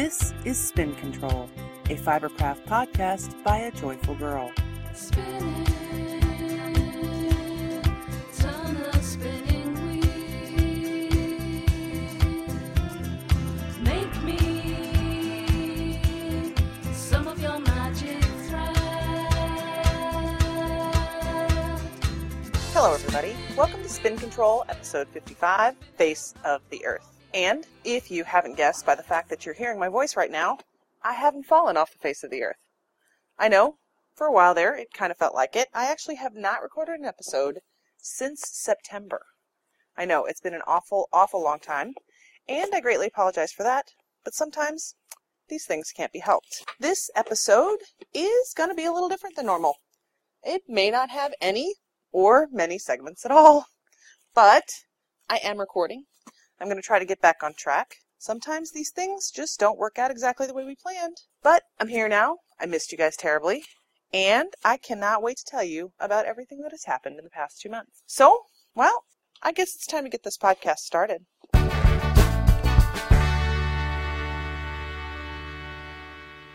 This is Spin Control, a Fibercraft podcast by a joyful girl. Spinning. Hello, everybody. Welcome to Spin Control, episode 55 Face of the Earth. And if you haven't guessed by the fact that you're hearing my voice right now, I haven't fallen off the face of the earth. I know, for a while there, it kind of felt like it. I actually have not recorded an episode since September. I know, it's been an awful, awful long time, and I greatly apologize for that, but sometimes these things can't be helped. This episode is going to be a little different than normal. It may not have any or many segments at all, but I am recording. I'm going to try to get back on track. Sometimes these things just don't work out exactly the way we planned. But I'm here now. I missed you guys terribly. And I cannot wait to tell you about everything that has happened in the past two months. So, well, I guess it's time to get this podcast started.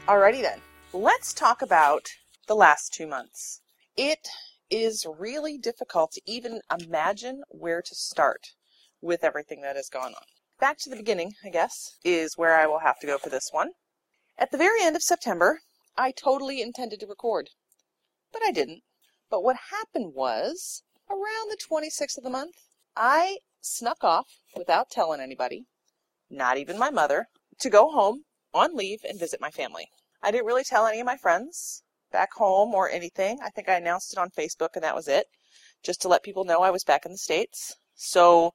Alrighty then. Let's talk about the last two months. It is really difficult to even imagine where to start with everything that has gone on. Back to the beginning, I guess, is where I will have to go for this one. At the very end of September, I totally intended to record, but I didn't. But what happened was, around the 26th of the month, I snuck off without telling anybody, not even my mother, to go home on leave and visit my family. I didn't really tell any of my friends back home or anything. I think I announced it on Facebook and that was it, just to let people know I was back in the States. So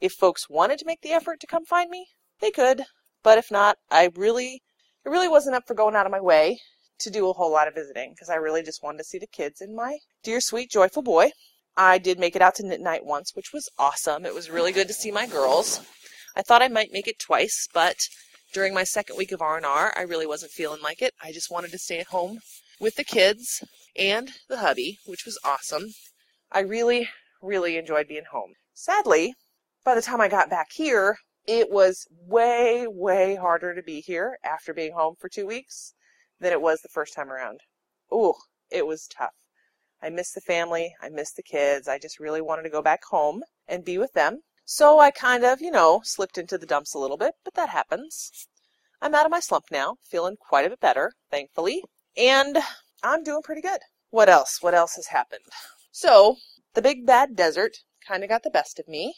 if folks wanted to make the effort to come find me, they could. But if not, I really, it really wasn't up for going out of my way to do a whole lot of visiting because I really just wanted to see the kids and my dear, sweet, joyful boy. I did make it out to knit night once, which was awesome. It was really good to see my girls. I thought I might make it twice, but during my second week of R&R, I really wasn't feeling like it. I just wanted to stay at home with the kids and the hubby, which was awesome. I really, really enjoyed being home. Sadly, by the time I got back here, it was way, way harder to be here after being home for two weeks than it was the first time around. Ooh, it was tough. I missed the family. I missed the kids. I just really wanted to go back home and be with them. So I kind of, you know, slipped into the dumps a little bit, but that happens. I'm out of my slump now, feeling quite a bit better, thankfully, and I'm doing pretty good. What else? What else has happened? So, the big bad desert kind of got the best of me,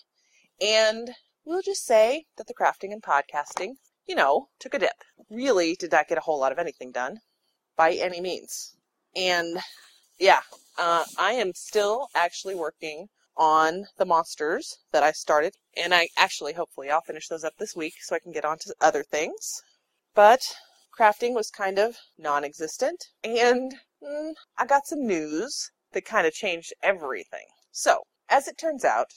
and we'll just say that the crafting and podcasting, you know, took a dip. Really did not get a whole lot of anything done by any means. And yeah, uh, I am still actually working on the monsters that I started, and I actually, hopefully, I'll finish those up this week so I can get on to other things. But crafting was kind of non existent, and mm, I got some news that kind of changed everything. So, as it turns out,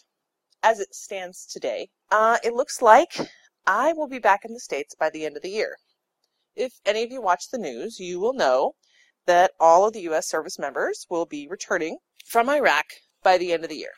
as it stands today, uh, it looks like I will be back in the States by the end of the year. If any of you watch the news, you will know that all of the U.S. service members will be returning from Iraq by the end of the year.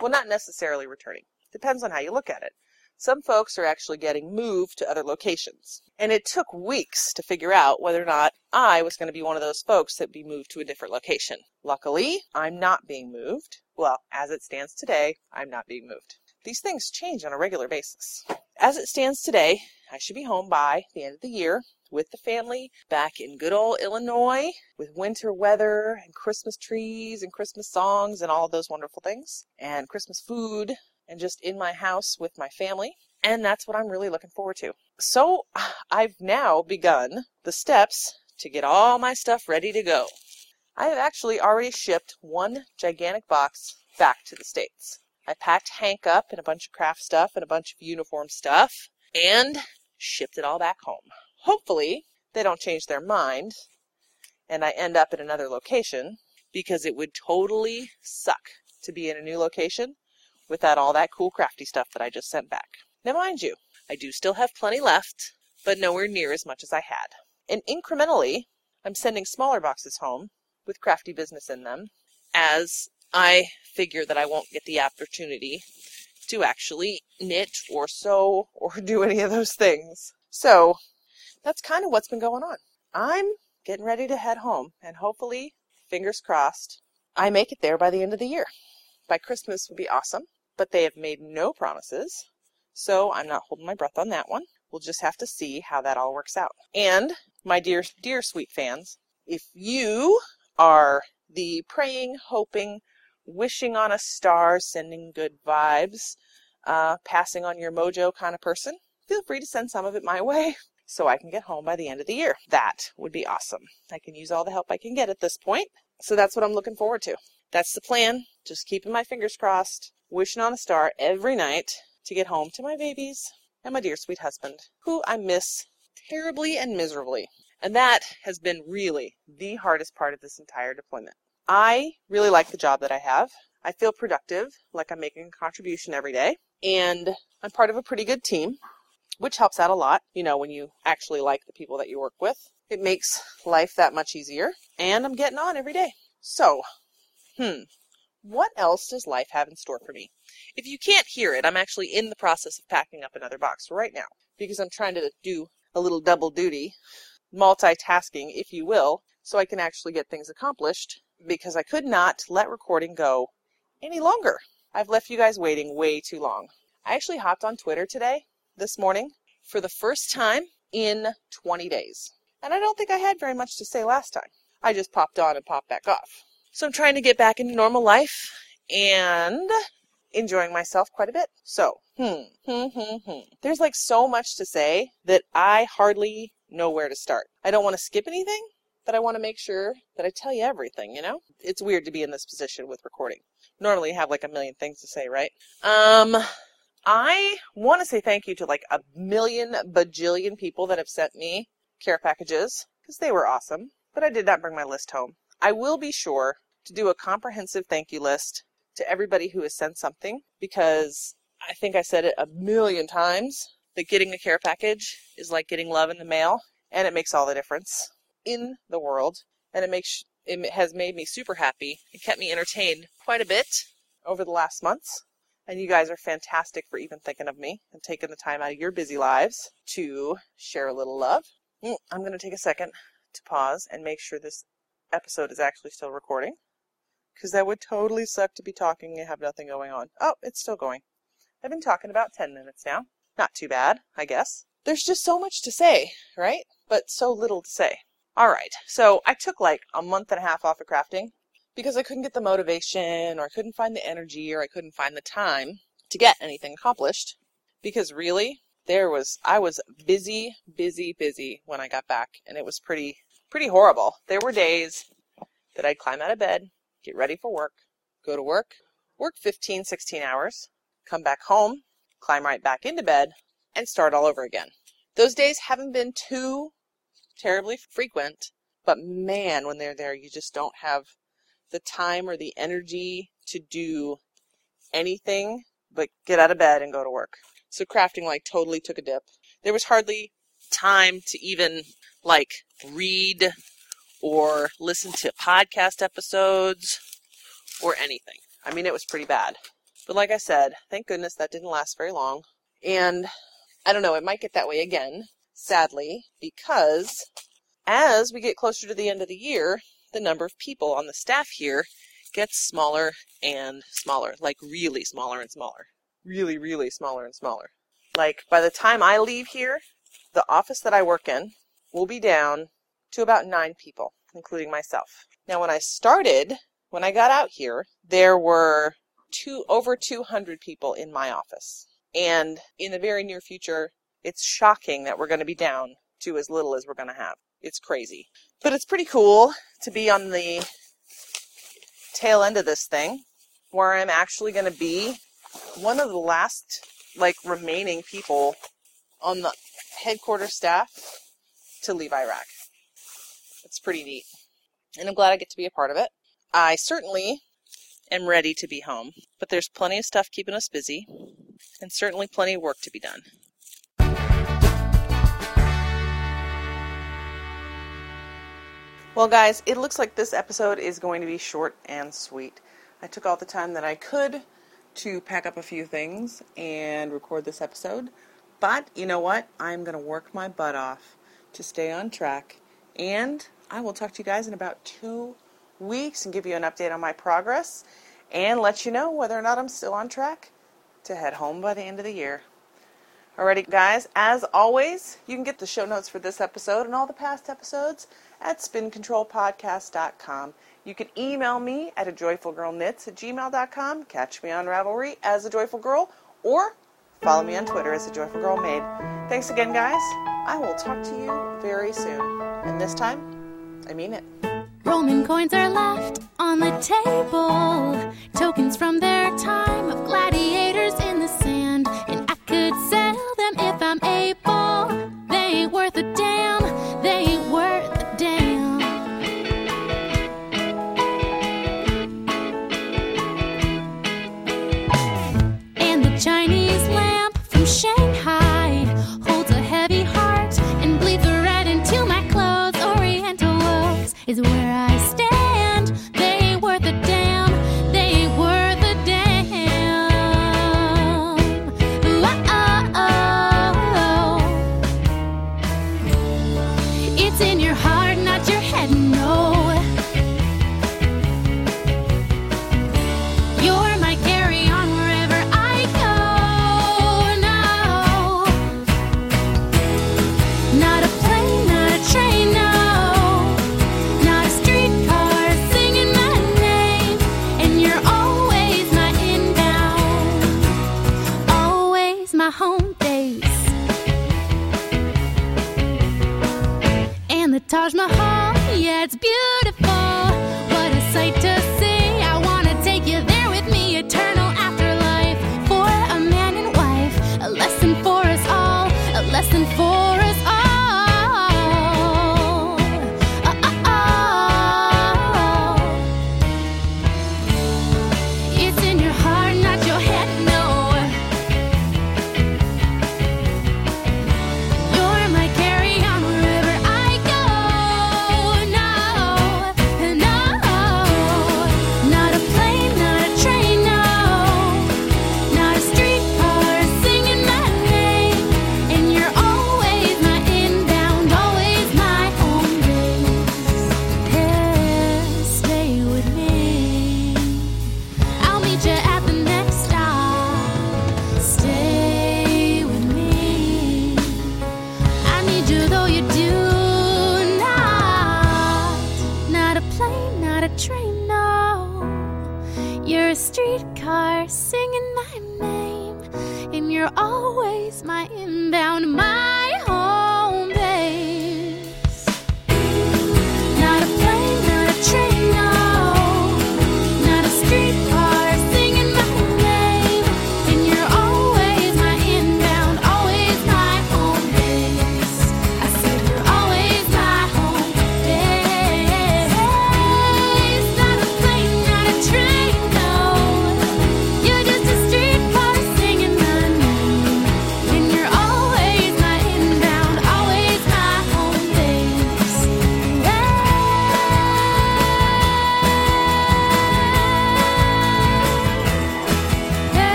Well, not necessarily returning. Depends on how you look at it. Some folks are actually getting moved to other locations. And it took weeks to figure out whether or not I was going to be one of those folks that be moved to a different location. Luckily, I'm not being moved. Well, as it stands today, I'm not being moved. These things change on a regular basis. As it stands today, I should be home by the end of the year with the family back in good old Illinois with winter weather and Christmas trees and Christmas songs and all those wonderful things and Christmas food and just in my house with my family. And that's what I'm really looking forward to. So I've now begun the steps to get all my stuff ready to go. I have actually already shipped one gigantic box back to the States. I packed Hank up in a bunch of craft stuff and a bunch of uniform stuff and shipped it all back home. Hopefully, they don't change their mind and I end up in another location because it would totally suck to be in a new location without all that cool crafty stuff that I just sent back. Now, mind you, I do still have plenty left, but nowhere near as much as I had. And incrementally, I'm sending smaller boxes home with crafty business in them as I figure that I won't get the opportunity to actually knit or sew or do any of those things. So that's kind of what's been going on. I'm getting ready to head home, and hopefully, fingers crossed, I make it there by the end of the year. By Christmas would be awesome, but they have made no promises, so I'm not holding my breath on that one. We'll just have to see how that all works out. And my dear, dear sweet fans, if you are the praying, hoping, wishing on a star, sending good vibes, uh, passing on your mojo kind of person, feel free to send some of it my way so I can get home by the end of the year. That would be awesome. I can use all the help I can get at this point. So that's what I'm looking forward to. That's the plan. Just keeping my fingers crossed, wishing on a star every night to get home to my babies and my dear sweet husband, who I miss terribly and miserably. And that has been really the hardest part of this entire deployment. I really like the job that I have. I feel productive, like I'm making a contribution every day, and I'm part of a pretty good team, which helps out a lot, you know, when you actually like the people that you work with. It makes life that much easier, and I'm getting on every day. So, hmm, what else does life have in store for me? If you can't hear it, I'm actually in the process of packing up another box right now because I'm trying to do a little double duty, multitasking, if you will, so I can actually get things accomplished because I could not let recording go any longer. I've left you guys waiting way too long. I actually hopped on Twitter today, this morning, for the first time in 20 days. And I don't think I had very much to say last time. I just popped on and popped back off. So I'm trying to get back into normal life and enjoying myself quite a bit. So, hmm, hmm, hmm, hmm. There's like so much to say that I hardly know where to start. I don't want to skip anything, but I want to make sure that I tell you everything, you know? It's weird to be in this position with recording. Normally you have like a million things to say, right? Um, I want to say thank you to like a million bajillion people that have sent me care packages because they were awesome, but I did not bring my list home. I will be sure to do a comprehensive thank you list to everybody who has sent something because I think I said it a million times that getting a care package is like getting love in the mail and it makes all the difference in the world and it makes it has made me super happy. It kept me entertained quite a bit over the last months. And you guys are fantastic for even thinking of me and taking the time out of your busy lives to share a little love. Mm, I'm going to take a second to pause and make sure this episode is actually still recording because that would totally suck to be talking and have nothing going on. Oh, it's still going. I've been talking about 10 minutes now. Not too bad, I guess. There's just so much to say, right? But so little to say. All right, so I took like a month and a half off of crafting because I couldn't get the motivation or I couldn't find the energy or I couldn't find the time to get anything accomplished. Because really, there was, I was busy, busy, busy when I got back and it was pretty, pretty horrible. There were days that I'd climb out of bed, get ready for work, go to work, work 15, 16 hours, come back home, climb right back into bed, and start all over again. Those days haven't been too terribly frequent, but man, when they're there, you just don't have the time or the energy to do anything but get out of bed and go to work. So crafting like totally took a dip. There was hardly time to even like read or listen to podcast episodes or anything. I mean, it was pretty bad. But like I said, thank goodness that didn't last very long. And I don't know, it might get that way again, sadly, because as we get closer to the end of the year, the number of people on the staff here gets smaller and smaller, like really smaller and smaller. Really, really smaller and smaller. Like by the time I leave here, the office that I work in will be down to about nine people, including myself. Now, when I started, when I got out here, there were two over 200 people in my office. And in the very near future, it's shocking that we're going to be down to as little as we're going to have. It's crazy. But it's pretty cool to be on the tail end of this thing where I'm actually going to be one of the last like remaining people on the headquarters staff to leave Iraq. It's pretty neat. And I'm glad I get to be a part of it. I certainly am ready to be home, but there's plenty of stuff keeping us busy and certainly plenty of work to be done. Well, guys, it looks like this episode is going to be short and sweet. I took all the time that I could to pack up a few things and record this episode, but you know what? I'm going to work my butt off to stay on track. And I will talk to you guys in about two weeks and give you an update on my progress and let you know whether or not I'm still on track to head home by the end of the year. Alrighty, guys, as always, you can get the show notes for this episode and all the past episodes at spincontrolpodcast.com. You can email me at a joyfulgirlknits at gmail.com, catch me on Ravelry as a joyful girl, or follow me on Twitter as a joyful girl maid. Thanks again, guys. I will talk to you very soon. And this time, I mean it. Roman coins are left on the table, tokens from their time of gladiators Taj Mahal, yeah, it's beautiful. What a sight to see. I want to take you there with me. Eternal